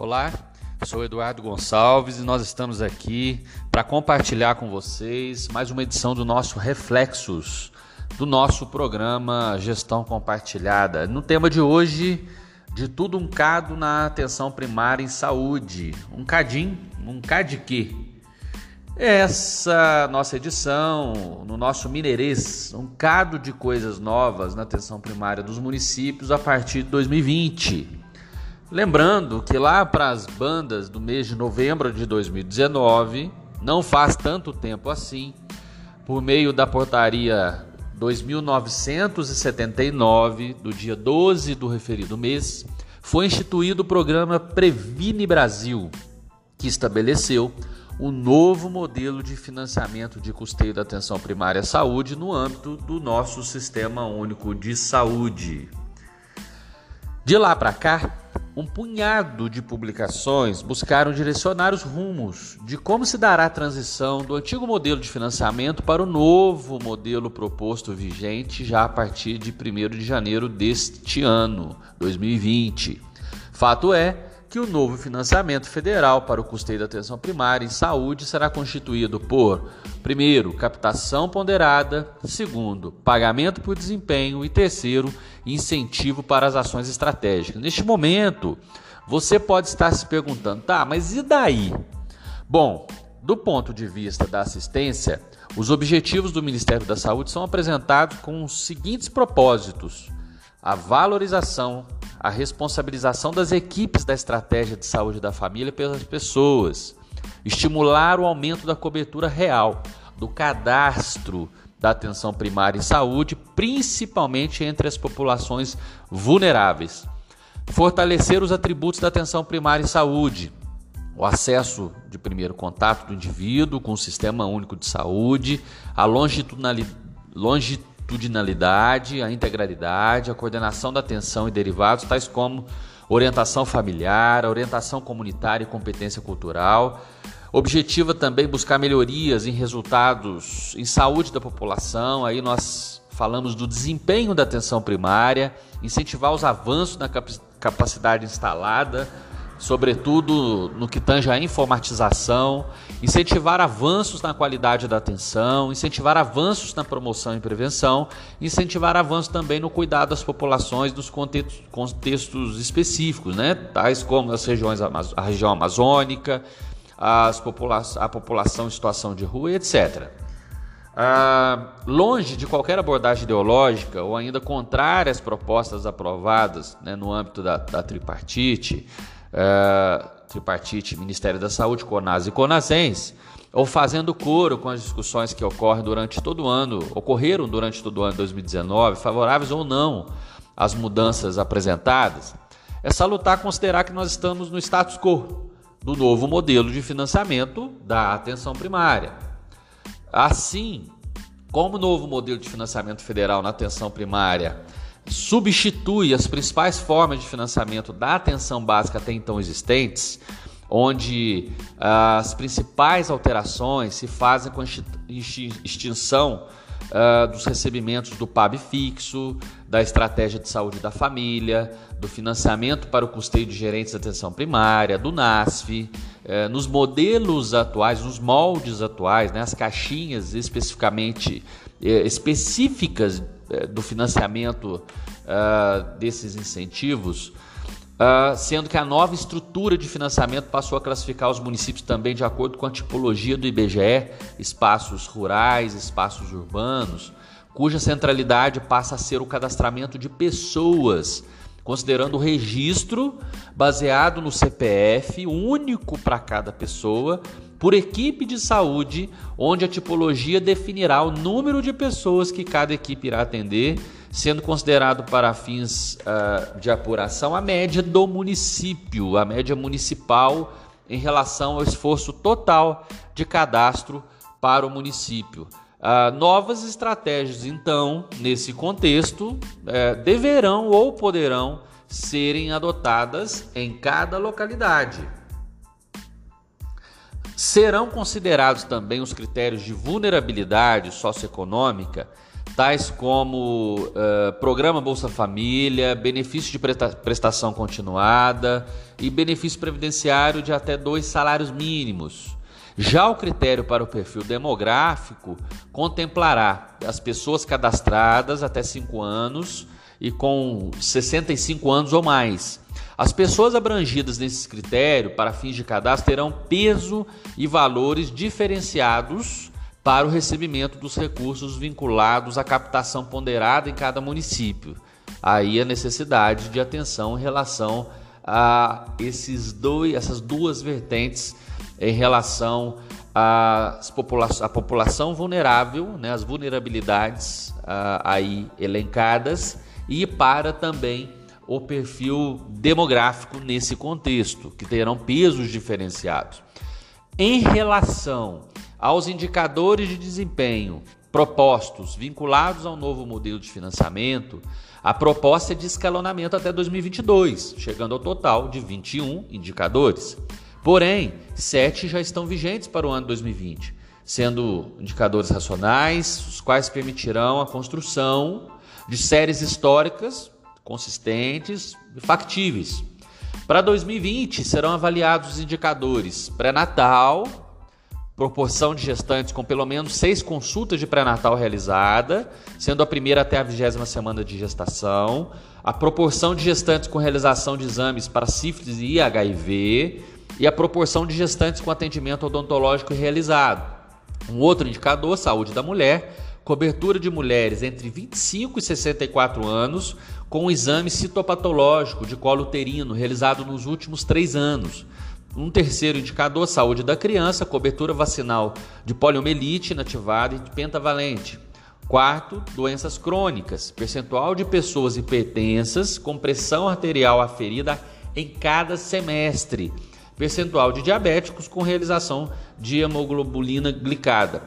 Olá, sou Eduardo Gonçalves e nós estamos aqui para compartilhar com vocês mais uma edição do nosso Reflexos, do nosso programa Gestão Compartilhada. No tema de hoje, de tudo um cado na atenção primária em saúde. Um cadim, um cad quê? Essa nossa edição, no nosso Mineirês, um cado de coisas novas na atenção primária dos municípios a partir de 2020. Lembrando que lá para as bandas do mês de novembro de 2019, não faz tanto tempo assim, por meio da portaria 2979, do dia 12 do referido mês, foi instituído o programa Previne Brasil, que estabeleceu o novo modelo de financiamento de custeio da atenção primária à saúde no âmbito do nosso Sistema Único de Saúde. De lá para cá, um punhado de publicações buscaram direcionar os rumos de como se dará a transição do antigo modelo de financiamento para o novo modelo proposto vigente já a partir de 1 de janeiro deste ano, 2020. Fato é que o novo financiamento federal para o custeio da atenção primária em saúde será constituído por, primeiro, captação ponderada, segundo, pagamento por desempenho e terceiro, incentivo para as ações estratégicas. Neste momento, você pode estar se perguntando, tá, mas e daí? Bom, do ponto de vista da assistência, os objetivos do Ministério da Saúde são apresentados com os seguintes propósitos: a valorização a responsabilização das equipes da estratégia de saúde da família pelas pessoas, estimular o aumento da cobertura real do cadastro da atenção primária em saúde, principalmente entre as populações vulneráveis, fortalecer os atributos da atenção primária em saúde, o acesso de primeiro contato do indivíduo com o Sistema Único de Saúde, a longitudinalidade longitudinalidade, a integralidade, a coordenação da atenção e derivados, tais como orientação familiar, orientação comunitária e competência cultural. Objetiva também buscar melhorias em resultados em saúde da população. Aí nós falamos do desempenho da atenção primária, incentivar os avanços na capacidade instalada sobretudo no que tange à informatização, incentivar avanços na qualidade da atenção, incentivar avanços na promoção e prevenção, incentivar avanços também no cuidado das populações dos contextos, contextos específicos, né? tais como as regiões, a região amazônica, as popula a população em situação de rua, etc. Ah, longe de qualquer abordagem ideológica ou ainda contrária às propostas aprovadas né, no âmbito da, da tripartite, é, tripartite, Ministério da Saúde, CONAS e CONASENS, ou fazendo coro com as discussões que ocorrem durante todo o ano, ocorreram durante todo o ano de 2019, favoráveis ou não às mudanças apresentadas, é salutar considerar que nós estamos no status quo do novo modelo de financiamento da atenção primária. Assim, como o novo modelo de financiamento federal na atenção primária substitui as principais formas de financiamento da atenção básica até então existentes, onde ah, as principais alterações se fazem com a extinção uh, dos recebimentos do PAB fixo, da estratégia de saúde da família, do financiamento para o custeio de gerentes de atenção primária, do NASF, uh, nos modelos atuais, nos moldes atuais, né, as caixinhas especificamente específicas eh, do financiamento uh, desses incentivos, uh, sendo que a nova estrutura de financiamento passou a classificar os municípios também de acordo com a tipologia do IBGE, espaços rurais, espaços urbanos, cuja centralidade passa a ser o cadastramento de pessoas, considerando o registro baseado no CPF, único para cada pessoa, por equipe de saúde, onde a tipologia definirá o número de pessoas que cada equipe irá atender, sendo considerado para fins uh, de apuração a média do município, a média municipal em relação ao esforço total de cadastro para o município. Uh, novas estratégias, então, nesse contexto, uh, deverão ou poderão serem adotadas em cada localidade Serão considerados também os critérios de vulnerabilidade socioeconômica, tais como uh, Programa Bolsa Família, benefício de prestação continuada e benefício previdenciário de até dois salários mínimos. Já o critério para o perfil demográfico contemplará as pessoas cadastradas até 5 anos e com 65 anos ou mais. As pessoas abrangidas nesse critério para fins de cadastro terão peso e valores diferenciados para o recebimento dos recursos vinculados à captação ponderada em cada município. Aí a necessidade de atenção em relação a esses dois, essas duas vertentes em relação à população, à população vulnerável, né, as vulnerabilidades aí elencadas e para também o perfil demográfico nesse contexto, que terão pesos diferenciados. Em relação aos indicadores de desempenho propostos vinculados ao novo modelo de financiamento, a proposta é de escalonamento até 2022, chegando ao total de 21 indicadores. Porém, sete já estão vigentes para o ano 2020, sendo indicadores racionais, os quais permitirão a construção de séries históricas consistentes e factíveis. Para 2020, serão avaliados os indicadores pré-natal, proporção de gestantes com pelo menos seis consultas de pré-natal realizada, sendo a primeira até a vigésima semana de gestação, a proporção de gestantes com realização de exames para sífilis e HIV e a proporção de gestantes com atendimento odontológico realizado. Um outro indicador, saúde da mulher, cobertura de mulheres entre 25 e 64 anos com o exame citopatológico de colo uterino realizado nos últimos três anos. Um terceiro indicador, saúde da criança, cobertura vacinal de poliomielite inativada e pentavalente. Quarto, doenças crônicas, percentual de pessoas hipertensas com pressão arterial aferida em cada semestre. Percentual de diabéticos com realização de hemoglobulina glicada.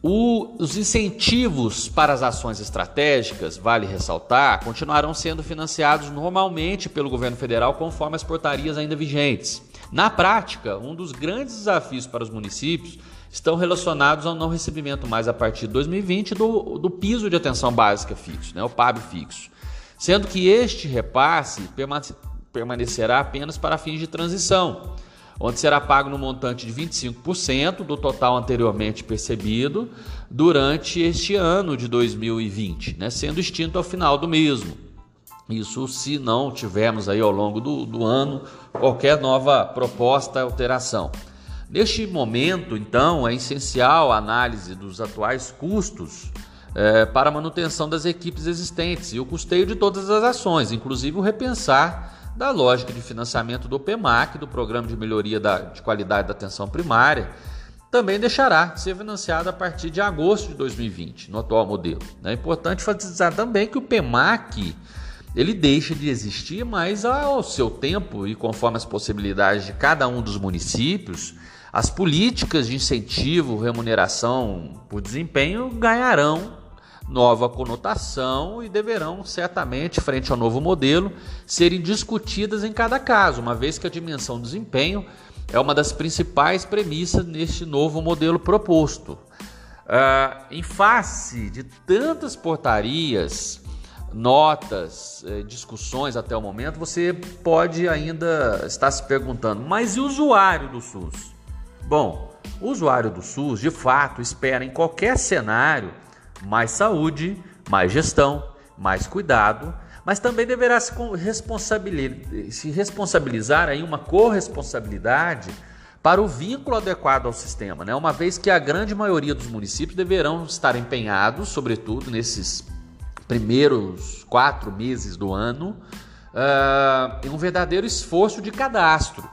O, os incentivos para as ações estratégicas, vale ressaltar, continuarão sendo financiados normalmente pelo governo federal conforme as portarias ainda vigentes. Na prática, um dos grandes desafios para os municípios estão relacionados ao não recebimento mais a partir de 2020 do, do piso de atenção básica fixo, né, o PAB fixo, sendo que este repasse permanecerá apenas para fins de transição onde será pago no montante de 25% do total anteriormente percebido durante este ano de 2020, né, sendo extinto ao final do mesmo. Isso se não tivermos aí ao longo do, do ano qualquer nova proposta, alteração. Neste momento, então, é essencial a análise dos atuais custos é, para a manutenção das equipes existentes e o custeio de todas as ações, inclusive o repensar da lógica de financiamento do PEMAC, do Programa de Melhoria da, de Qualidade da Atenção Primária, também deixará de ser financiado a partir de agosto de 2020, no atual modelo. É importante enfatizar também que o PEMAC ele deixa de existir, mas ao seu tempo e conforme as possibilidades de cada um dos municípios, as políticas de incentivo, remuneração por desempenho ganharão nova conotação e deverão certamente, frente ao novo modelo, serem discutidas em cada caso, uma vez que a dimensão do desempenho é uma das principais premissas neste novo modelo proposto. Uh, em face de tantas portarias, notas, eh, discussões até o momento, você pode ainda estar se perguntando: mas e o usuário do SUS? Bom, o usuário do SUS, de fato, espera em qualquer cenário mais saúde, mais gestão, mais cuidado, mas também deverá se responsabilizar, se responsabilizar em uma corresponsabilidade para o vínculo adequado ao sistema, né? uma vez que a grande maioria dos municípios deverão estar empenhados, sobretudo nesses primeiros quatro meses do ano, uh, em um verdadeiro esforço de cadastro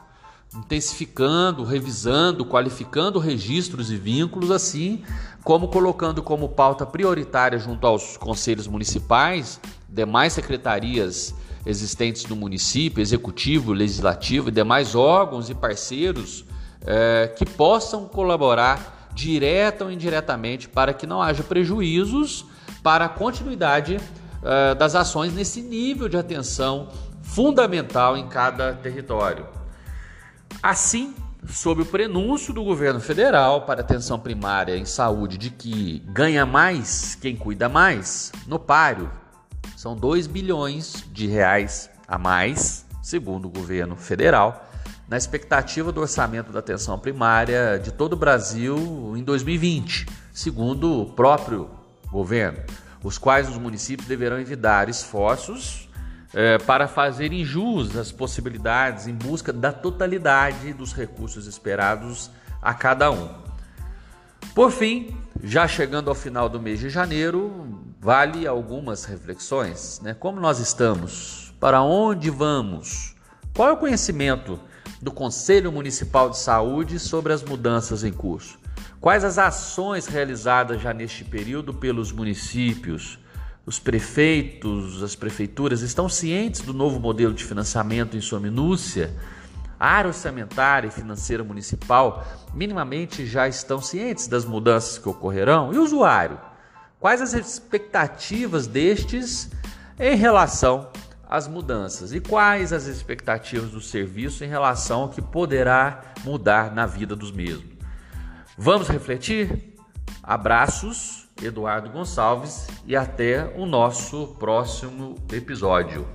intensificando, revisando, qualificando registros e vínculos, assim como colocando como pauta prioritária junto aos conselhos municipais, demais secretarias existentes no município, executivo, legislativo e demais órgãos e parceiros é, que possam colaborar direta ou indiretamente para que não haja prejuízos para a continuidade é, das ações nesse nível de atenção fundamental em cada território. Assim, sob o prenúncio do governo federal para atenção primária em saúde de que ganha mais quem cuida mais, no páreo são 2 bilhões de reais a mais, segundo o governo federal, na expectativa do orçamento da atenção primária de todo o Brasil em 2020, segundo o próprio governo, os quais os municípios deverão envidar esforços é, para fazerem jus às possibilidades em busca da totalidade dos recursos esperados a cada um. Por fim, já chegando ao final do mês de janeiro, vale algumas reflexões. Né? Como nós estamos? Para onde vamos? Qual é o conhecimento do Conselho Municipal de Saúde sobre as mudanças em curso? Quais as ações realizadas já neste período pelos municípios? Os prefeitos, as prefeituras estão cientes do novo modelo de financiamento em sua minúcia? A área orçamentária e financeira municipal minimamente já estão cientes das mudanças que ocorrerão? E o usuário? Quais as expectativas destes em relação às mudanças? E quais as expectativas do serviço em relação ao que poderá mudar na vida dos mesmos? Vamos refletir? Abraços, Eduardo Gonçalves, e até o nosso próximo episódio.